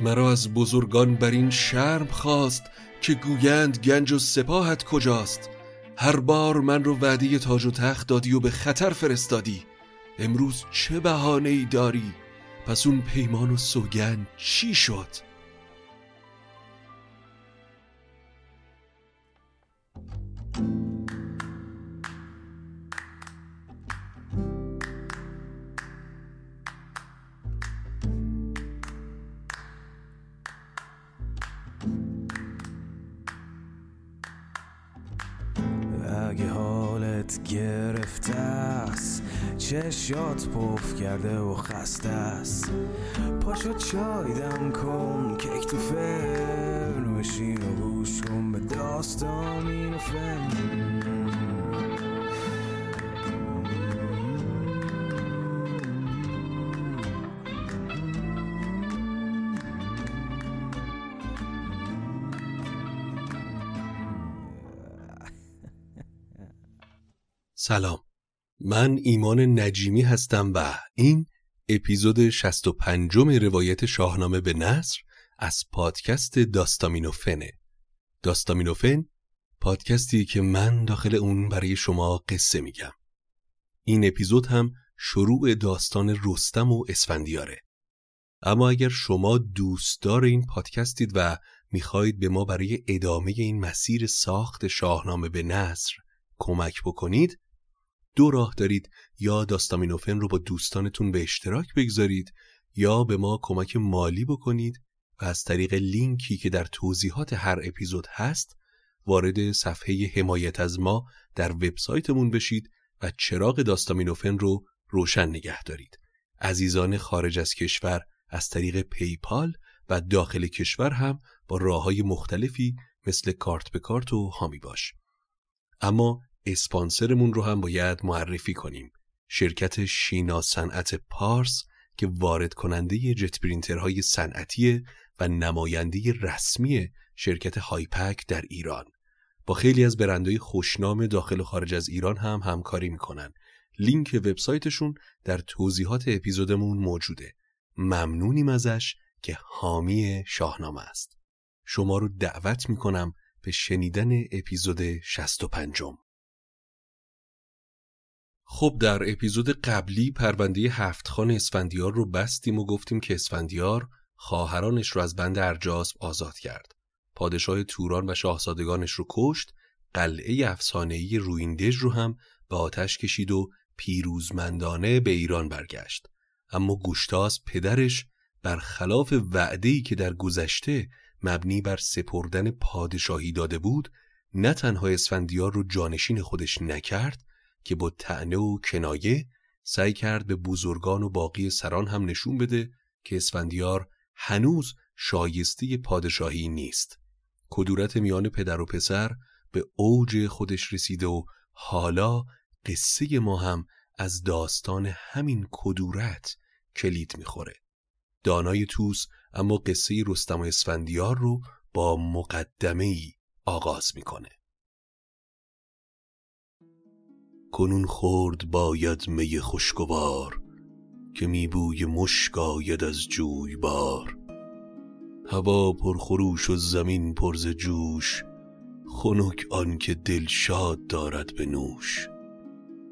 مرا از بزرگان بر این شرم خواست که گویند گنج و سپاهت کجاست. هر بار من رو وعده تاج و تخت دادی و به خطر فرستادی. امروز چه بهانه ای داری؟ پس اون پیمان و سوگند چی شد؟ گرفته است. چشات پف کرده و خسته است. پاشو چای دم کن کیک تو فرن بشین و گوش کن به داستان و فن. سلام. من ایمان نجیمی هستم و این اپیزود 65 روایت شاهنامه به نصر از پادکست داستامینوفنه. داستامینوفن پادکستی که من داخل اون برای شما قصه میگم. این اپیزود هم شروع داستان رستم و اسفندیاره. اما اگر شما دوستدار این پادکستید و می‌خواهید به ما برای ادامه این مسیر ساخت شاهنامه به نصر کمک بکنید دو راه دارید یا داستامینوفن رو با دوستانتون به اشتراک بگذارید یا به ما کمک مالی بکنید و از طریق لینکی که در توضیحات هر اپیزود هست وارد صفحه حمایت از ما در وبسایتمون بشید و چراغ داستامینوفن رو روشن نگه دارید. عزیزان خارج از کشور از طریق پیپال و داخل کشور هم با راه های مختلفی مثل کارت به کارت و هامی باش. اما اسپانسرمون رو هم باید معرفی کنیم. شرکت شینا صنعت پارس که وارد کننده جت پرینترهای صنعتی و نماینده رسمی شرکت هایپک در ایران. با خیلی از برندهای خوشنام داخل و خارج از ایران هم همکاری می‌کنن. لینک وبسایتشون در توضیحات اپیزودمون موجوده. ممنونیم ازش که حامی شاهنامه است. شما رو دعوت می‌کنم به شنیدن اپیزود 65 خب در اپیزود قبلی پرونده هفت خان اسفندیار رو بستیم و گفتیم که اسفندیار خواهرانش رو از بند ارجاسب آزاد کرد. پادشاه توران و شاهزادگانش رو کشت، قلعه افسانه‌ای رویندژ رو هم به آتش کشید و پیروزمندانه به ایران برگشت. اما گوشتاس پدرش برخلاف وعده‌ای که در گذشته مبنی بر سپردن پادشاهی داده بود، نه تنها اسفندیار رو جانشین خودش نکرد، که با تعنه و کنایه سعی کرد به بزرگان و باقی سران هم نشون بده که اسفندیار هنوز شایسته پادشاهی نیست. کدورت میان پدر و پسر به اوج خودش رسیده و حالا قصه ما هم از داستان همین کدورت کلید می‌خوره دانای توس اما قصه رستم و اسفندیار رو با مقدمه ای آغاز می‌کنه کنون خورد باید می خوشگوار که میبوی مشک آید از جوی بار. هوا پرخروش و زمین پرز جوش خنک آن که دل شاد دارد به نوش.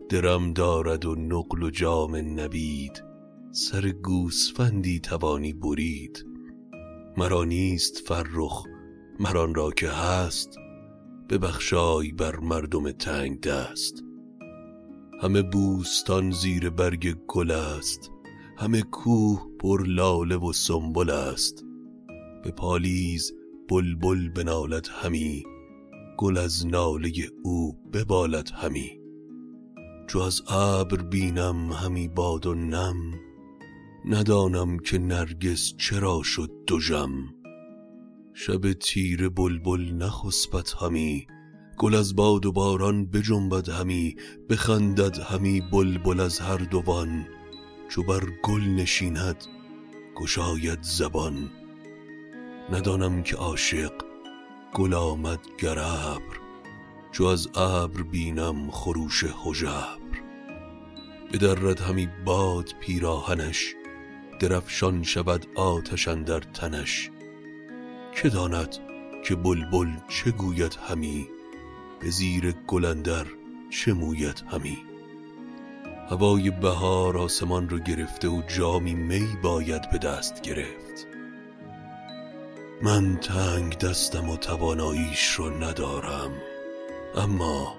درم دارد و نقل و جام نبید سر گوسفندی توانی برید. مرا نیست فرخ مران را که هست ببخشای بر مردم تنگ دست. همه بوستان زیر برگ گل است. همه کوه پر لاله و سنبل است. به پالیز بلبل بنالد همی. گل از ناله او ببالد همی. چو از ابر بینم همی باد و نم ندانم که نرگس چرا شد دوژم شب تیر بلبل نخسبد همی. گل از باد و باران بجنبد همی بخندد همی بلبل از هر دوان. چو بر گل نشیند گشاید زبان. ندانم که عاشق گل آمد گر ابر چو از ابر بینم خروش هژبر. بدرد همی باد پیراهنش درفشان شود آتش در تنش. که داند که بلبل چه گوید همی؟ به زیر گلندر چه موید همی؟ هوای بهار آسمان رو گرفته و جامی می باید به دست گرفت. من تنگ دستم و تواناییش رو ندارم اما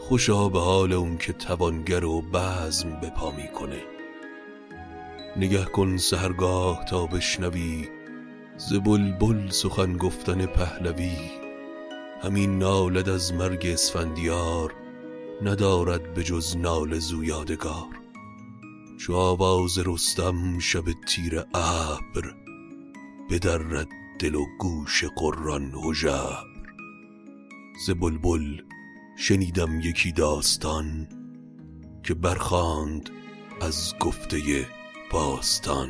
خوشا به حال اون که توانگر و بزم به پا می‌کنه نگه کن سهرگاه تا بشنوی ز بلبل سخن گفتن پهلوی همین نالد از مرگ اسفندیار ندارد به جز نال زویادگار. چو آواز رستم شب تیر ابر بدرد دل و گوش قران هژبر ز بلبل شنیدم یکی داستان که برخاند از گفته باستان.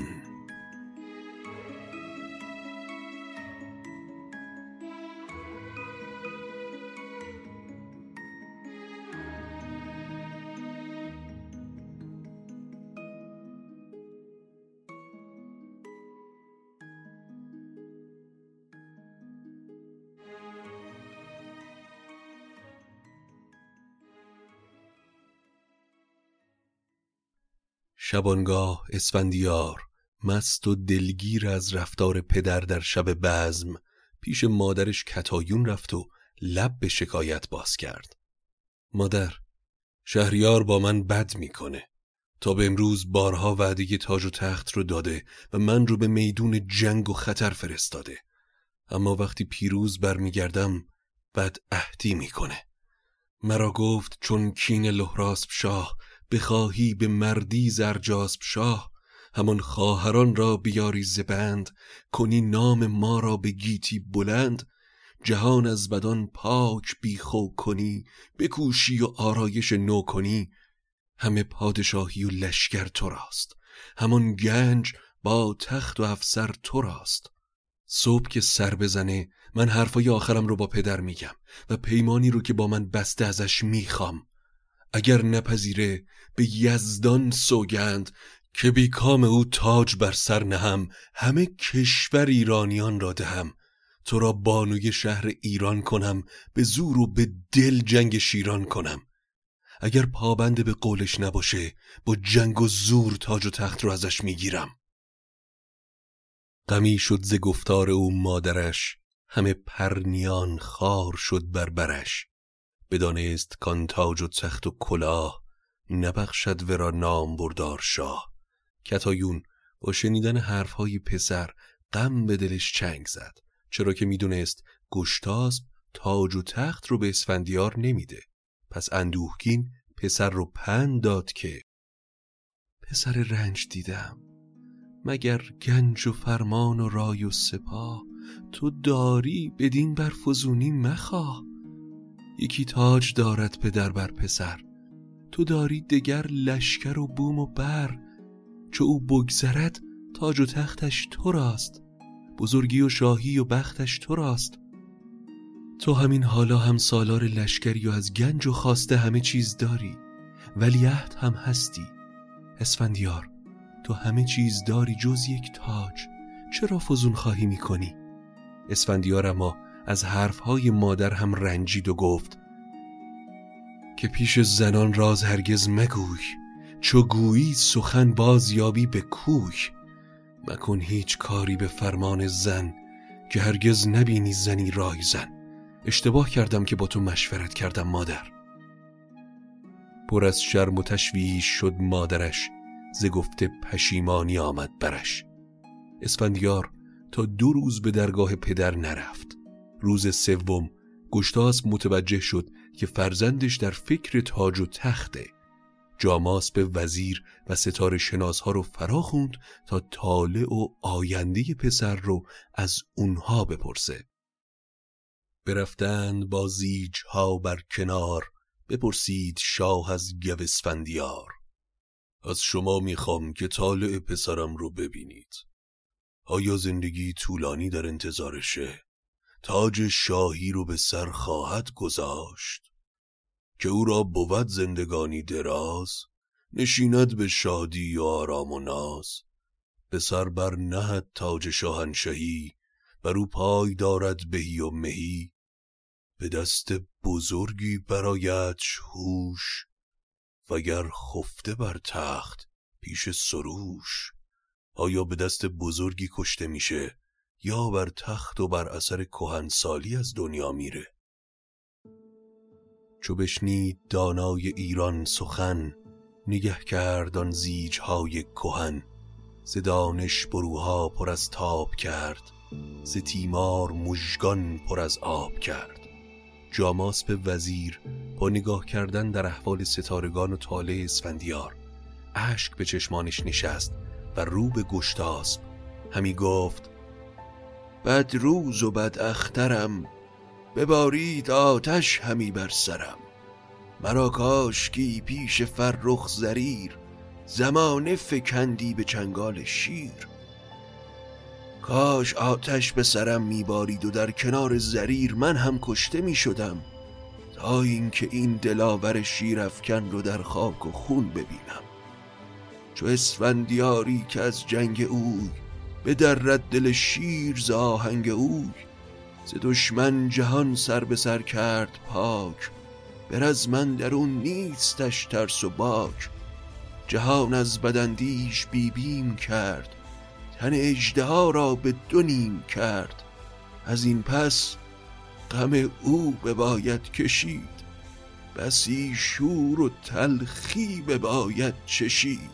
شبانگاه اسفندیار مست و دلگیر از رفتار پدر در شب بزم پیش مادرش کتایون رفت و لب به شکایت باز کرد. مادر شهریار با من بد می‌کنه. تا به امروز بارها وعده تاج و تخت رو داده و من رو به میدون جنگ و خطر فرستاده. اما وقتی پیروز برمیگردم بد عهدی می‌کنه. مرا گفت چون کین لحراسب شاه بخواهی به مردی زرجاسب شاه همان خواهران را بیاری زبند کنی نام ما را به گیتی بلند. جهان از بدان پاک بیخو کنی بکوشی و آرایش نو کنی. همه پادشاهی و لشکر تو راست همان گنج با تخت و افسر تو راست صبح که سر بزنه من حرفای آخرم رو با پدر میگم و پیمانی رو که با من بسته ازش می‌خوام. اگر نپذیره به یزدان سوگند که بی کام او تاج بر سر نهم همه کشور ایرانیان را دهم. تو را بانوی شهر ایران کنم به زور و به دل جنگ شیران کنم. اگر پابند به قولش نباشه با جنگ و زور تاج و تخت رو ازش می‌گیرم. غمی شد ز گفتار او مادرش همه پرنیان خار شد بر برش. بدانست کان تاج و تخت و کلاه نبخشد ورا نام بردار شاه. کتایون با شنیدن حرفهای پسر غم به دلش چنگ زد چرا که می‌دونست گشتاسب تاج و تخت رو به اسفندیار نمیده. پس اندوهگین پسر رو پند داد که پسر رنج دیدم مگر گنج و فرمان و رای و سپاه تو داری بدین برفزونی مخواه؟ یکی تاج دارد پدر بر پسر. تو داری دگر لشکر و بوم و بر. چو او بگذرد تاج و تختش تو راست. بزرگی و شاهی و بختش تو راست. تو همین حالا هم سالار لشکری و از گنج و خواسته همه چیز داری. ولیعهد هم هستی. اسفندیار تو همه چیز داری جز یک تاج. چرا فزون خواهی می‌کنی؟ اسفندیار اما از حرفهای مادر هم رنجید و گفت که پیش زنان راز هرگز مگوی چو گویی سخن باز یابی به کوی. مکن هیچ کاری به فرمان زن که هرگز نبینی زنی رای زن. اشتباه کردم که با تو مشورت کردم مادر. پر از شرم و تشویش شد مادرش ز گفته پشیمانی آمد برش. اسفندیار تا دو روز به درگاه پدر نرفت. روز سوم گشتاس متوجه شد که فرزندش در فکر تاج و تخته. جاماس به وزیر و ستاره شناس ها رو فرا خوند تا طالع و آینده پسر رو از اونها بپرسه. برفتند با زیج ها بر کنار بپرسید شاه از گوسفندیار. از شما می‌خوام که طالع پسرم رو ببینید. آیا زندگی طولانی در انتظارشه؟ تاج شاهی رو به سر خواهد گذاشت که او را بود زندگانی دراز نشیند به شادی و آرام و ناز. به سر بر نهد تاج شاهنشهی بر او پای دارد بهی و مهی. به دست بزرگی برایتش هوش وگر خفته بر تخت پیش سروش. آیا به دست بزرگی کشته میشه؟ یا بر تخت و بر اثر کهنسالی از دنیا میره. چو بشنید دانای ایران سخن نگه کردان زیجهای کهن. ز دانش بروها پر از تاب کرد ز تیمار مژگان پر از آب کرد. جاماس به وزیر با نگاه کردن در احوال ستارگان و طالع اسفندیار اشک به چشمانش نشست و رو به گشتاسب همی گفت بد روز و بد اخترم. ببارید آتش همی بر سرم. مرا کاشکی پیش فرخ زریر زمانه فکندی به چنگال شیر. کاش آتش به سرم میبارید و در کنار زریر من هم کشته می شدم. تا اینکه این دلاور شیرفکن رو در خاک و خون ببینم. چو اسفندیاری که از جنگ اوی به در دل شیر ز آهنگ اوی ز دشمن جهان سر به سر کرد پاک. بر از من درون نیستش ترس و باک. جهان از بدندیش بیبیم کرد. تن اجده را به دو کرد. از این پس غم او بباید کشید. بسی شور و تلخی بباید چشید.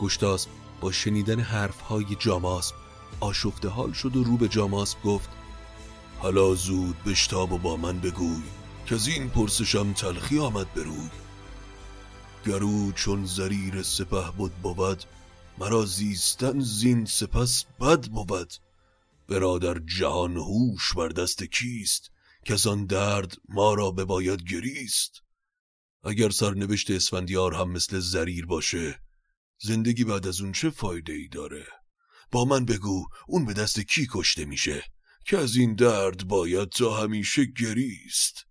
گشتاسب. با شنیدن حرفهای جاماسب آشفته حال شد و رو به جاماسب گفت حالا زود بشتاب و با من بگوی که از این پرسشم تلخی آمد بروی گرو چون زریر سپه بود بود مرا زیستن زین سپس بد بود. برادر جهان هوش بر دست کیست که آن درد ما را بباید گریست؟ اگر سرنوشت اسفندیار هم مثل زریر باشه زندگی بعد از اون چه فایده ای داره؟ با من بگو اون به دست کی کشته میشه؟ که از این درد باید تا همیشه گریست.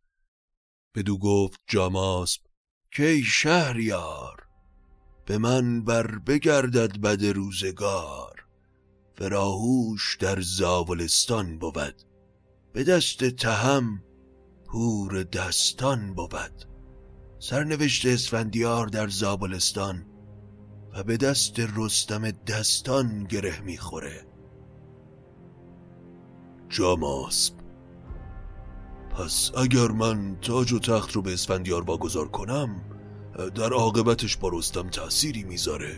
بدو گفت جاماسب که شهریار به من بر بگردد بد روزگار فراهوش در زاولستان بود به دست تهم پور دستان بود. سرنوشت اسفندیار در زابلستان به دست رستم دستان گره می‌خوره. جاماسب پس اگر من تاج و تخت رو به اسفندیار واگذار کنم در عاقبتش با رستم تأثیری می‌ذاره.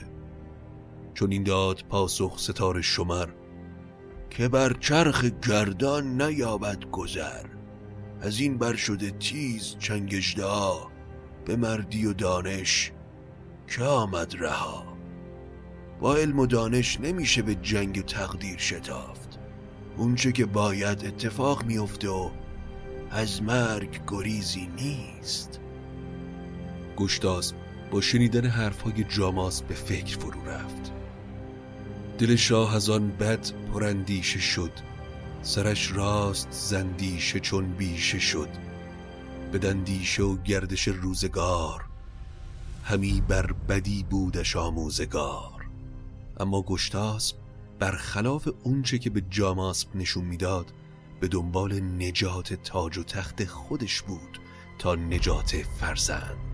چون این داد پاسخ ستاره شمر که بر چرخ گردان نیابد گذر. از این بر شده تیز چنگشده به مردی و دانش که آمد رها. با علم و دانش نمیشه به جنگ تقدیر شتافت. اونچه که باید اتفاق میفته و از مرگ گریزی نیست. گشتاسب با شنیدن حرفهای جاماس به فکر فرو رفت. دل شاه از آن بد پرندیشه شد. سرش راست زندیشه چون بیشه شد. بدندیشه و گردش روزگار. همی بر بدی بودش آموزگار. اما گشتاسب برخلاف اونچه که به جاماسب نشون می‌داد به دنبال نجات تاج و تخت خودش بود تا نجات فرزند.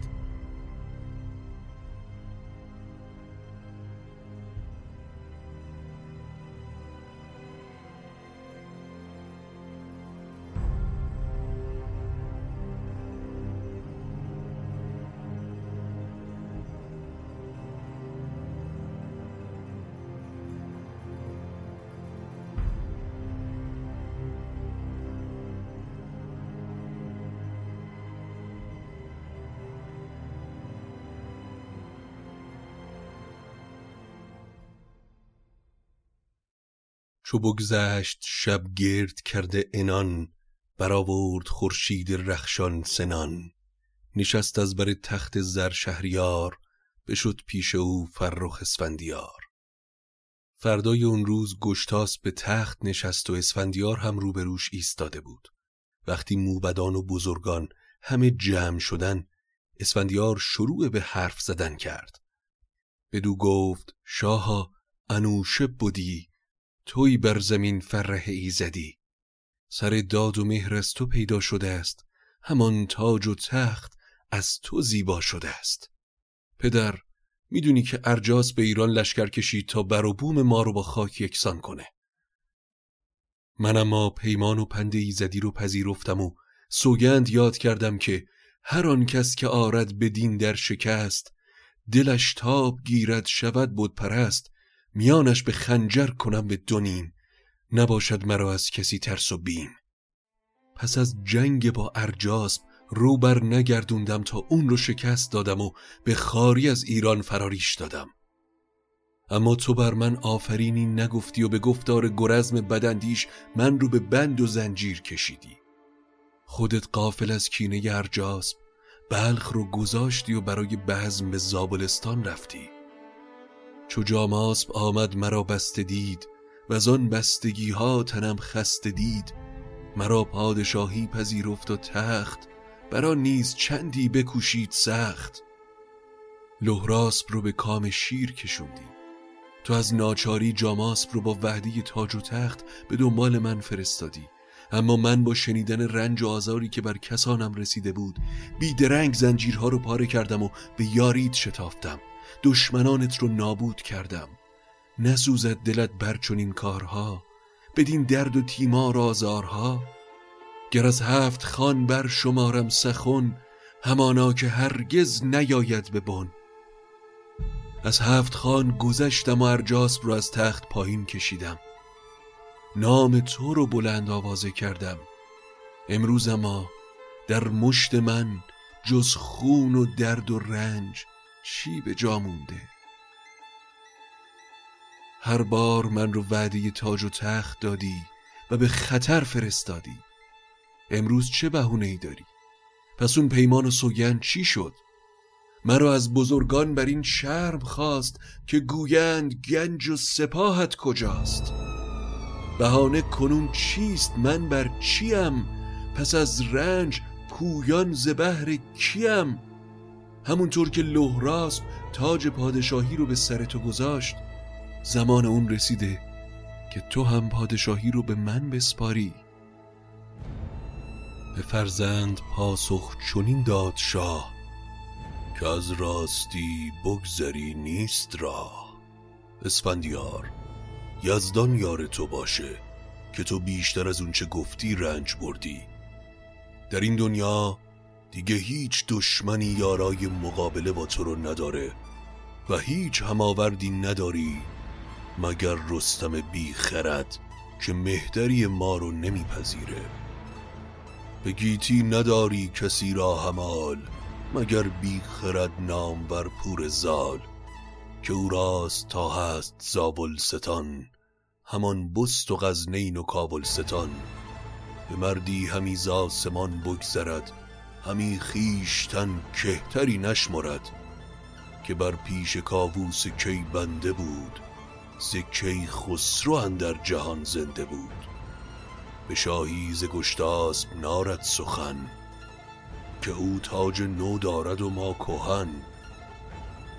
چو بگذشت شب گرد کرده انان برآورد خورشید رخشان سنان. نشست از بر تخت زر شهریار بشد پیش او فرخ اسفندیار. فردای اون روز گشتاس به تخت نشست و اسفندیار هم روبروش ایستاده بود. وقتی موبدان و بزرگان همه جمع شدن اسفندیار شروع به حرف زدن کرد. بدو گفت شاها انوشه بودی توی بر زمین فرح ایزدی. سر داد و مهر از تو پیدا شده است. همان تاج و تخت از تو زیبا شده است. پدر می‌دونی که ارجاس به ایران لشکر کشید تا بر و بوم ما رو با خاک یکسان کنه. من اما پیمان و پند ایزدی رو پذیرفتم و سوگند یاد کردم که هر آن کس که آرد به در شکست دلش تاب گیرد شود بود پرست. میانش به خنجر کنم به دونیم نباشد مرا از کسی ترس و بیم. پس از جنگ با ارجاسب رو بر نگردوندم تا اون رو شکست دادم و به خاری از ایران فراریش دادم. اما تو بر من آفرینی نگفتی و به گفتار گرزم بدندیش من رو به بند و زنجیر کشیدی. خودت قافل از کینه ارجاسب بلخ رو گذاشتی و برای بزم به زابلستان رفتی. چو جاماسب آمد مرا بسته دید و آن بستگی ها تنم خسته دید مرا پادشاهی پذیرفت و تخت برا نیز چندی بکوشید سخت لهراسب رو به کام شیر کشوندی تو از ناچاری جاماسب رو با وحدی تاج و تخت به دنبال من فرستادی اما من با شنیدن رنج و آزاری که بر کسانم رسیده بود بیدرنگ زنجیرها رو پاره کردم و به یارید شتافتم دشمنانت رو نابود کردم. نسوزد دلت بر چنین کارها بدین درد و تیمار آزارها. گر از هفت خان بر شمارم سخن همانا که هرگز نیاید به بن. از هفت خان گذشتم و ارجاسب رو از تخت پایین کشیدم. نام تو رو بلند آوازه کردم. امروز اما در مشت من جز خون و درد و رنج چی به جا مونده؟ هر بار من رو وعده تاج و تخت دادی و به خطر فرستادی. امروز چه بهونه ای داری؟ پس اون پیمان و سوگند چی شد؟ مرا از بزرگان بر این شرم خواست که گویند گنج و سپاهت کجاست؟ بهانه کنون چیست من بر چیم؟ پس از رنج پویان زبهر کیم؟ همونطور که لهراسب تاج پادشاهی رو به سر تو گذاشت زمان اون رسیده که تو هم پادشاهی رو به من بسپاری. به فرزند پاسخ چنین داد شاه که از راستی بگذری نیست راه. اسفندیار یزدان یار تو باشه که تو بیشتر از اونچه گفتی رنج بردی. در این دنیا دیگه هیچ دشمنی یارای مقابله با تو رو نداره و هیچ هماوردی نداری مگر رستم بی خرد که مهدری ما رو نمیپذیره. به گیتی نداری کسی را همال مگر بی خرد نام بر پور زال که او راست تا هست زابل ستان همان بست و غزنین و کابل ستان به مردی همی ز آسمان بگذرد همی خیشتن کهتری نشمرد که بر پیش کاووس کی بنده بود ز کی خسرو اندر جهان زنده بود. به شاهی ز گشتاسب نارد سخن که او تاج نو دارد و ما کهن.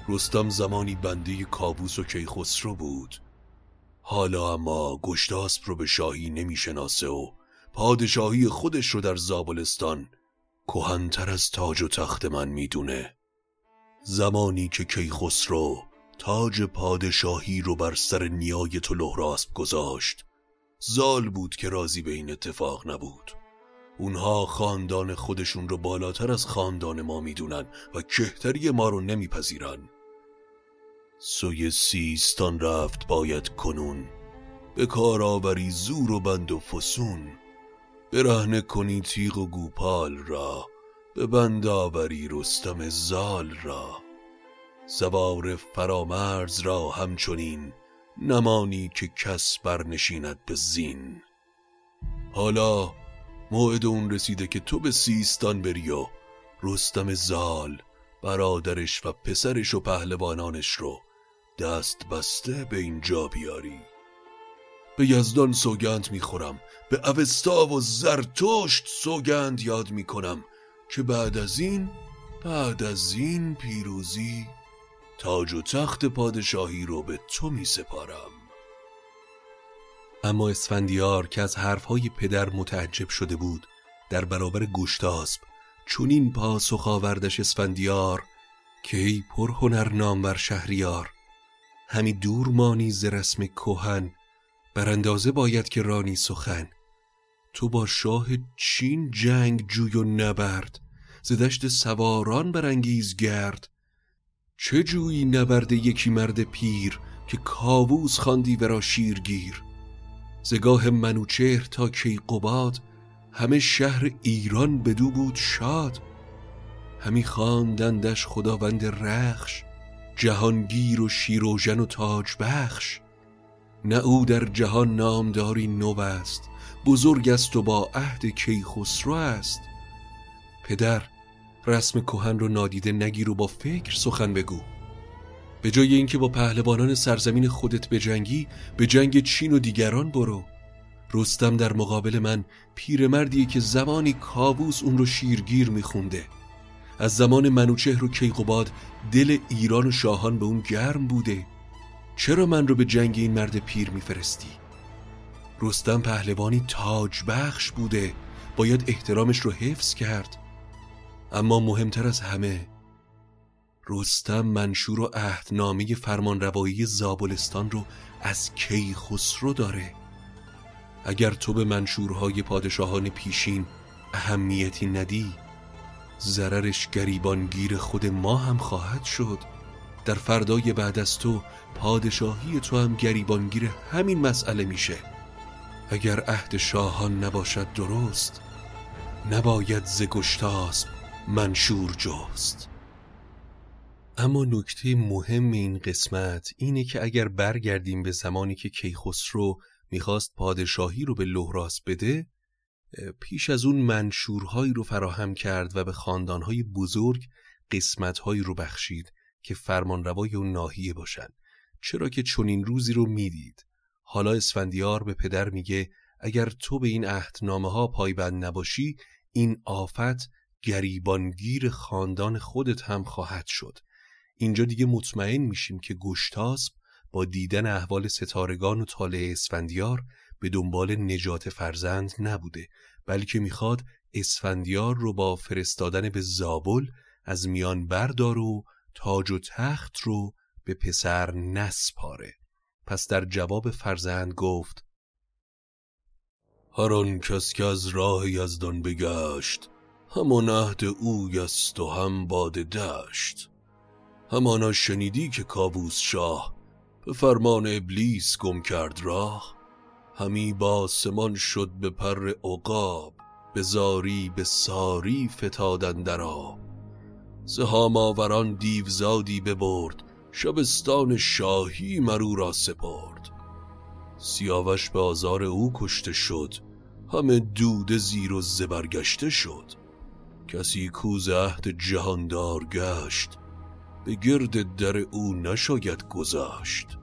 رستم زمانی بنده کابوس و کیخسرو بود. حالا اما گشتاسب رو به شاهی نمی‌شناسه و پادشاهی خودش رو در زابلستان کهنتر از تاج و تخت من می‌دونه. زمانی که کیخسرو تاج پادشاهی رو بر سر نیای تو لهراسب گذاشت زال بود که راضی به این اتفاق نبود. اونها خاندان خودشون رو بالاتر از خاندان ما می‌دونن و کهتری ما رو نمیپذیرن. سوی سیستان رفت باید کنون. به کار آوری زور و بند و فسون. برهنه کنی تیغ و گوپال را به بند آوری رستم زال را. زوار فرامرز را همچنین نمانی که کس برنشیند به زین. حالا موعد اون رسیده که تو به سیستان بری و رستم زال برادرش و پسرش و پهلوانانش رو دست بسته به اینجا بیاری. به یزدان سوگند می‌خورم. به اوستا و زرتشت سوگند یاد می‌کنم. که بعد از این بعد از این پیروزی تاج و تخت پادشاهی رو به تو می سپارم اما اسفندیار که از حرفهای پدر متعجب شده بود در برابر گشتاسب چون این پاسخ آوردش اسفندیار که ای پر هنر نامور شهریار همی دور مانی ز رسم کهن بر اندازه باید که رانی سخن. تو با شاه چین جنگ جوی و نبرد. ز دشت سواران برانگیز گرد. چه جویی نبرد یکی مرد پیر که کاووس خواندی ورا شیرگیر؟ زگاه منوچهر تا کیقباد همه شهر ایران بدو بود شاد. همی خواندندش خداوند رخش جهانگیر و شیروژن و تاج بخش. نه او در جهان نامداری نو است بزرگ است و با عهد کیخسرو است. پدر رسم کهن رو نادیده نگیر و با فکر سخن بگو. به جای اینکه با پهلوانان سرزمین خودت بجنگی به جنگ چین و دیگران برو. رستم در مقابل من پیرمردیه که زمانی کابوس اون رو شیرگیر میخونده. از زمان منوچهر و کیقوباد دل ایران و شاهان به اون گرم بوده. چرا من رو به جنگ این مرد پیر میفرستی؟ رستم پهلوانی تاج بخش بوده باید احترامش رو حفظ کرد. اما مهمتر از همه رستم منشور و عهدنامه فرمانروایی زابلستان رو از کیخسرو داره؟ اگر تو به منشورهای پادشاهان پیشین اهمیتی ندی ضررش گریبانگیر خود ما هم خواهد شد. در فردای بعد از تو پادشاهی تو هم گریبانگیر همین مسئله میشه. اگر عهد شاهان نباشد درست نباید ز گشتاسب منشور جست. اما نکته مهم این قسمت اینه که اگر برگردیم به زمانی که کیخسرو می‌خواست پادشاهی رو به لحراس بده پیش از اون منشورهایی رو فراهم کرد و به خاندانهای بزرگ قسمتهایی رو بخشید. که فرمانروای اون ناحیه باشن. چرا که چنین روزی رو می‌دید. حالا اسفندیار به پدر میگه اگر تو به این عهدنامه ها پایبند نباشی این آفت گریبانگیر خاندان خودت هم خواهد شد. اینجا دیگه مطمئن میشیم که گشتاسب با دیدن احوال ستارگان و طالع اسفندیار به دنبال نجات فرزند نبوده بلکه می‌خواد اسفندیار رو با فرستادن به زابل از میان بردار و تاج و تخت رو به پسر نسپاره. پس در جواب فرزند گفت هر آن کس که از راه یزدان بگشت همان عهد اوی است و هم باد دشت. همانا شنیدی که کابوس شاه به فرمان ابلیس گم کرد راه؟ همی با سمان شد به پر عقاب به زاری به ساری فتادن در آب. زهام آوران دیوزادی ببرد شبستان شاهی مرو را سپرد. سیاوش به آزار او کشته شد همه دود زیر و زبرگشته شد. کسی کوز عهد جهاندار گشت به گرد در او نشاید گذاشت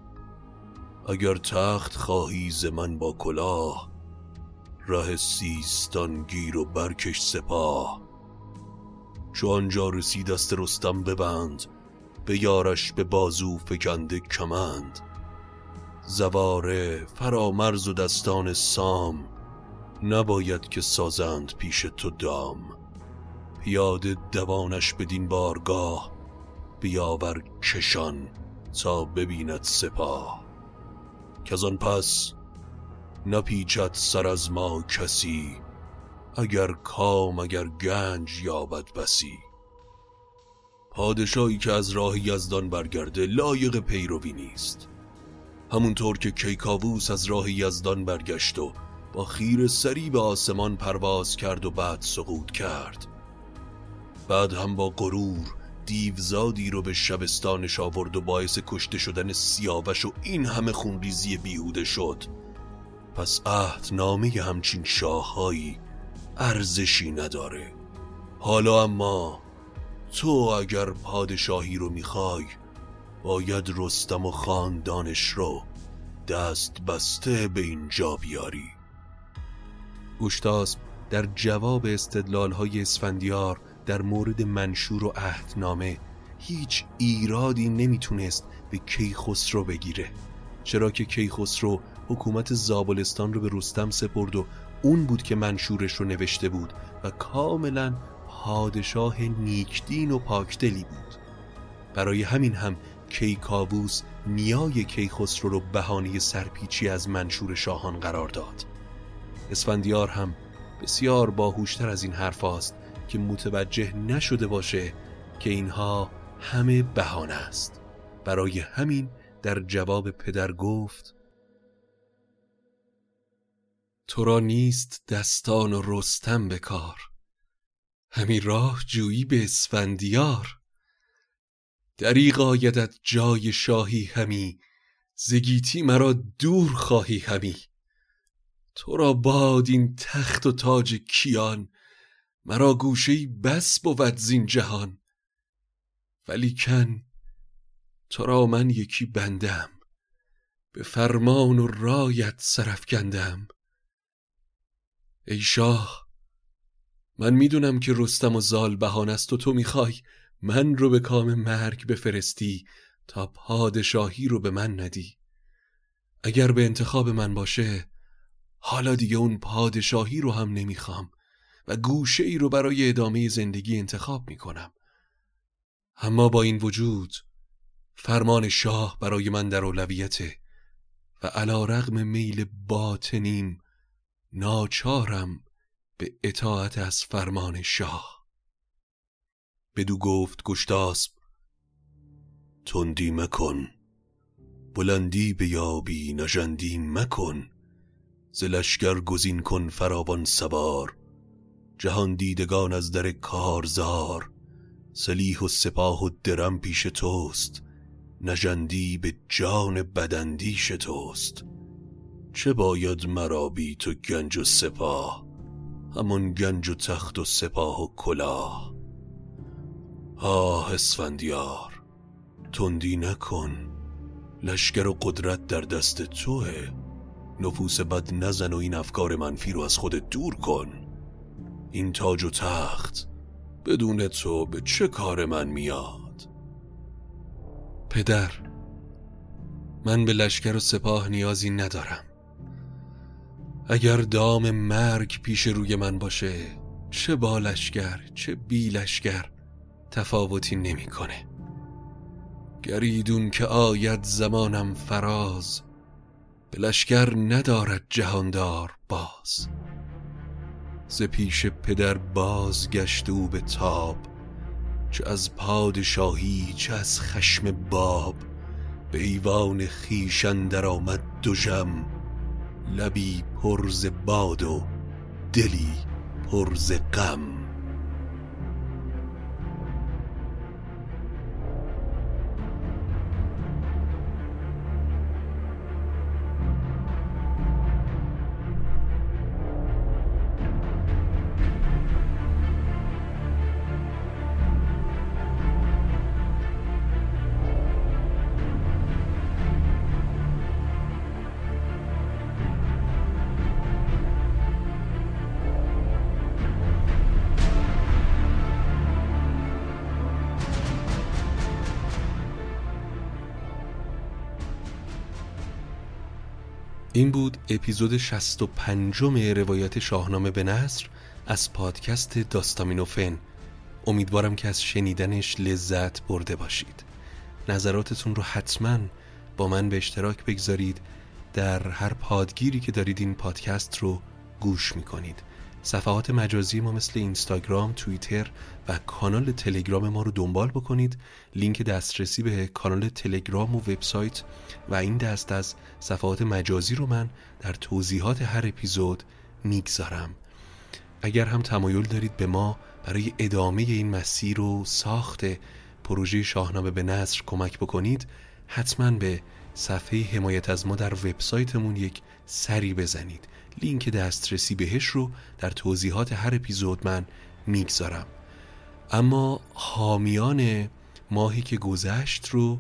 اگر تخت خواهی ز من با کلاه ره سیستان گیر و برکش سپاه. چو آنجا رسید دست رستم ببند به یارش به بازو فکنده کمند. زواره فرامرز و دستان سام نباید که سازند پیش تو دام. پیاده دوانش بدین بارگاه بیاور کشان تا ببیند سپاه. که آن پس نپیچد سر از ما کسی اگر کام اگر گنج یابد بسی. پادشاهی که از راه یزدان برگرده لایق پیروی نیست. همونطور که کیکاووس از راه یزدان برگشت و با خیر سری به آسمان پرواز کرد و بعد سقوط کرد. بعد هم با غرور دیوزادی رو به شبستانش آورد و باعث کشته شدن سیاوش و این همه خونریزی بیهوده شد. پس عهد نامه همچین شاههایی ارزشی نداره. حالا اما تو اگر پادشاهی رو می‌خوای باید رستم و خاندانش رو دست بسته به اینجا بیاری. گشتاسب در جواب استدلال های اسفندیار در مورد منشور و عهدنامه هیچ ایرادی نمی‌تونست به کیخسرو بگیره چرا که کیخسرو حکومت زابلستان رو به رستم سپرد و اون بود که منشورش رو نوشته بود و کاملا پادشاه نیکدین و پاکدلی بود. برای همین هم کیکاووس نیای کیخسرو رو بهانه سرپیچی از منشور شاهان قرار داد. اسفندیار هم بسیار باهوشتر از این حرف است که متوجه نشده باشه که اینها همه بهانه است. برای همین در جواب پدر گفت تو را نیست دستان و رستم به کار. همی راه جویی به اسفندیار. دریغ آیدت جای شاهی همی زگیتی مرا دور خواهی همی. تو را باد این تخت و تاج کیان مرا گوشه بس بود زین جهان. ولی کن تو را من یکی بندم به فرمان و رایت سرفکندم ای شاه من می‌دونم که رستم و زال بهان است و تو می‌خوای. من رو به کام مرگ بفرستی تا پادشاهی رو به من ندی. اگر به انتخاب من باشه حالا دیگه اون پادشاهی رو هم نمی‌خوام و گوشه ای رو برای ادامه زندگی انتخاب می‌کنم. اما با این وجود فرمان شاه برای من در اولویته و علا رغم میل باطنیم ناچارم به اطاعت از فرمان شاه. بدو گفت گشتاسب تندی مکن بلندی به یابی نژندی مکن ز گزین کن فراوان سوار جهان دیدگان از در کارزار سلیح و سپاه و درم پیش توست نژندی به جان بدندیش توست. چه باید مرا بی تو گنج و سپاه؟ همون گنج و تخت و سپاه و کلاه. آه اسفندیار تندی نکن لشکر و قدرت در دست توه. نفوس بد نزن و این افکار منفی رو از خودت دور کن. این تاج و تخت بدون تو به چه کار من میاد؟ پدر من به لشکر و سپاه نیازی ندارم. اگر دام مرگ پیش روی من باشه چه با لشکر چه بی لشکر تفاوتی نمی‌کنه. گریدون که آید زمانم فراز به لشکر ندارد جهاندار باز ز پیش پدر باز گشت او به تاب چه از پادشاهی چه از خشم باب به ایوان خیشن در آمد دو جم لبی پرز باد و دلی پرز غم. اپیزود 65 روایت شاهنامه به نصر از پادکست داستامینوفن. امیدوارم که از شنیدنش لذت برده باشید. نظراتتون رو حتما با من به اشتراک بگذارید. در هر پادگیری که دارید این پادکست رو گوش می‌کنید. صفحات مجازی ما مثل اینستاگرام، توییتر و کانال تلگرام ما رو دنبال بکنید. لینک دسترسی به کانال تلگرام و وبسایت و این دست از صفحات مجازی رو من در توضیحات هر اپیزود می‌گذارم. اگر هم تمایل دارید به ما برای ادامه این مسیر و ساخت پروژه شاهنامه به نصر کمک بکنید حتما به صفحه حمایت از ما در وبسایتمون یک سری بزنید. لینک دسترسی بهش رو در توضیحات هر اپیزود من می‌گذارم. اما حامیان ماهی که گذشت رو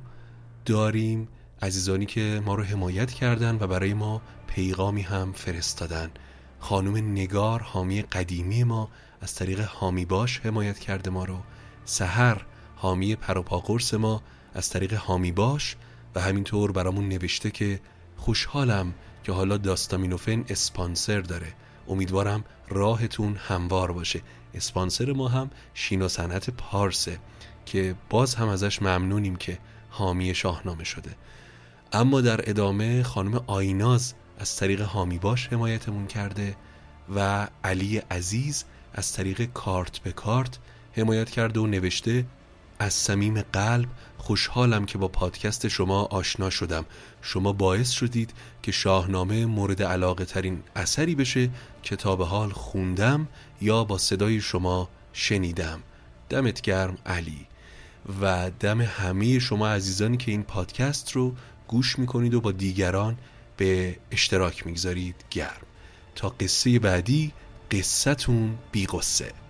داریم عزیزانی که ما رو حمایت کردن و برای ما پیغامی هم فرستادن. خانم نگار حامی قدیمی ما از طریق حامی باش حمایت کرده ما رو. سهر حامی پروپاقرس ما از طریق حامی باش و همینطور برامون نوشته که خوشحالم که حالا داستامینوفن اسپانسر داره. امیدوارم راهتون هموار باشه. اسپانسر ما هم شینا صنعت پارسه که باز هم ازش ممنونیم که حامی شاهنامه شده. اما در ادامه خانم آیناز از طریق حامی باش حمایتمون کرده و علی عزیز از طریق کارت به کارت حمایت کرده و نوشته از صمیم قلب خوشحالم که با پادکست شما آشنا شدم. شما باعث شدید که شاهنامه مورد علاقه ترین اثری بشه که تا حال خوندم یا با صدای شما شنیدم. دمت گرم علی. و دم همه شما عزیزانی که این پادکست رو گوش می‌کنید و با دیگران به اشتراک می‌گذارید. گرم. تا قصه بعدی قصتون بی قصه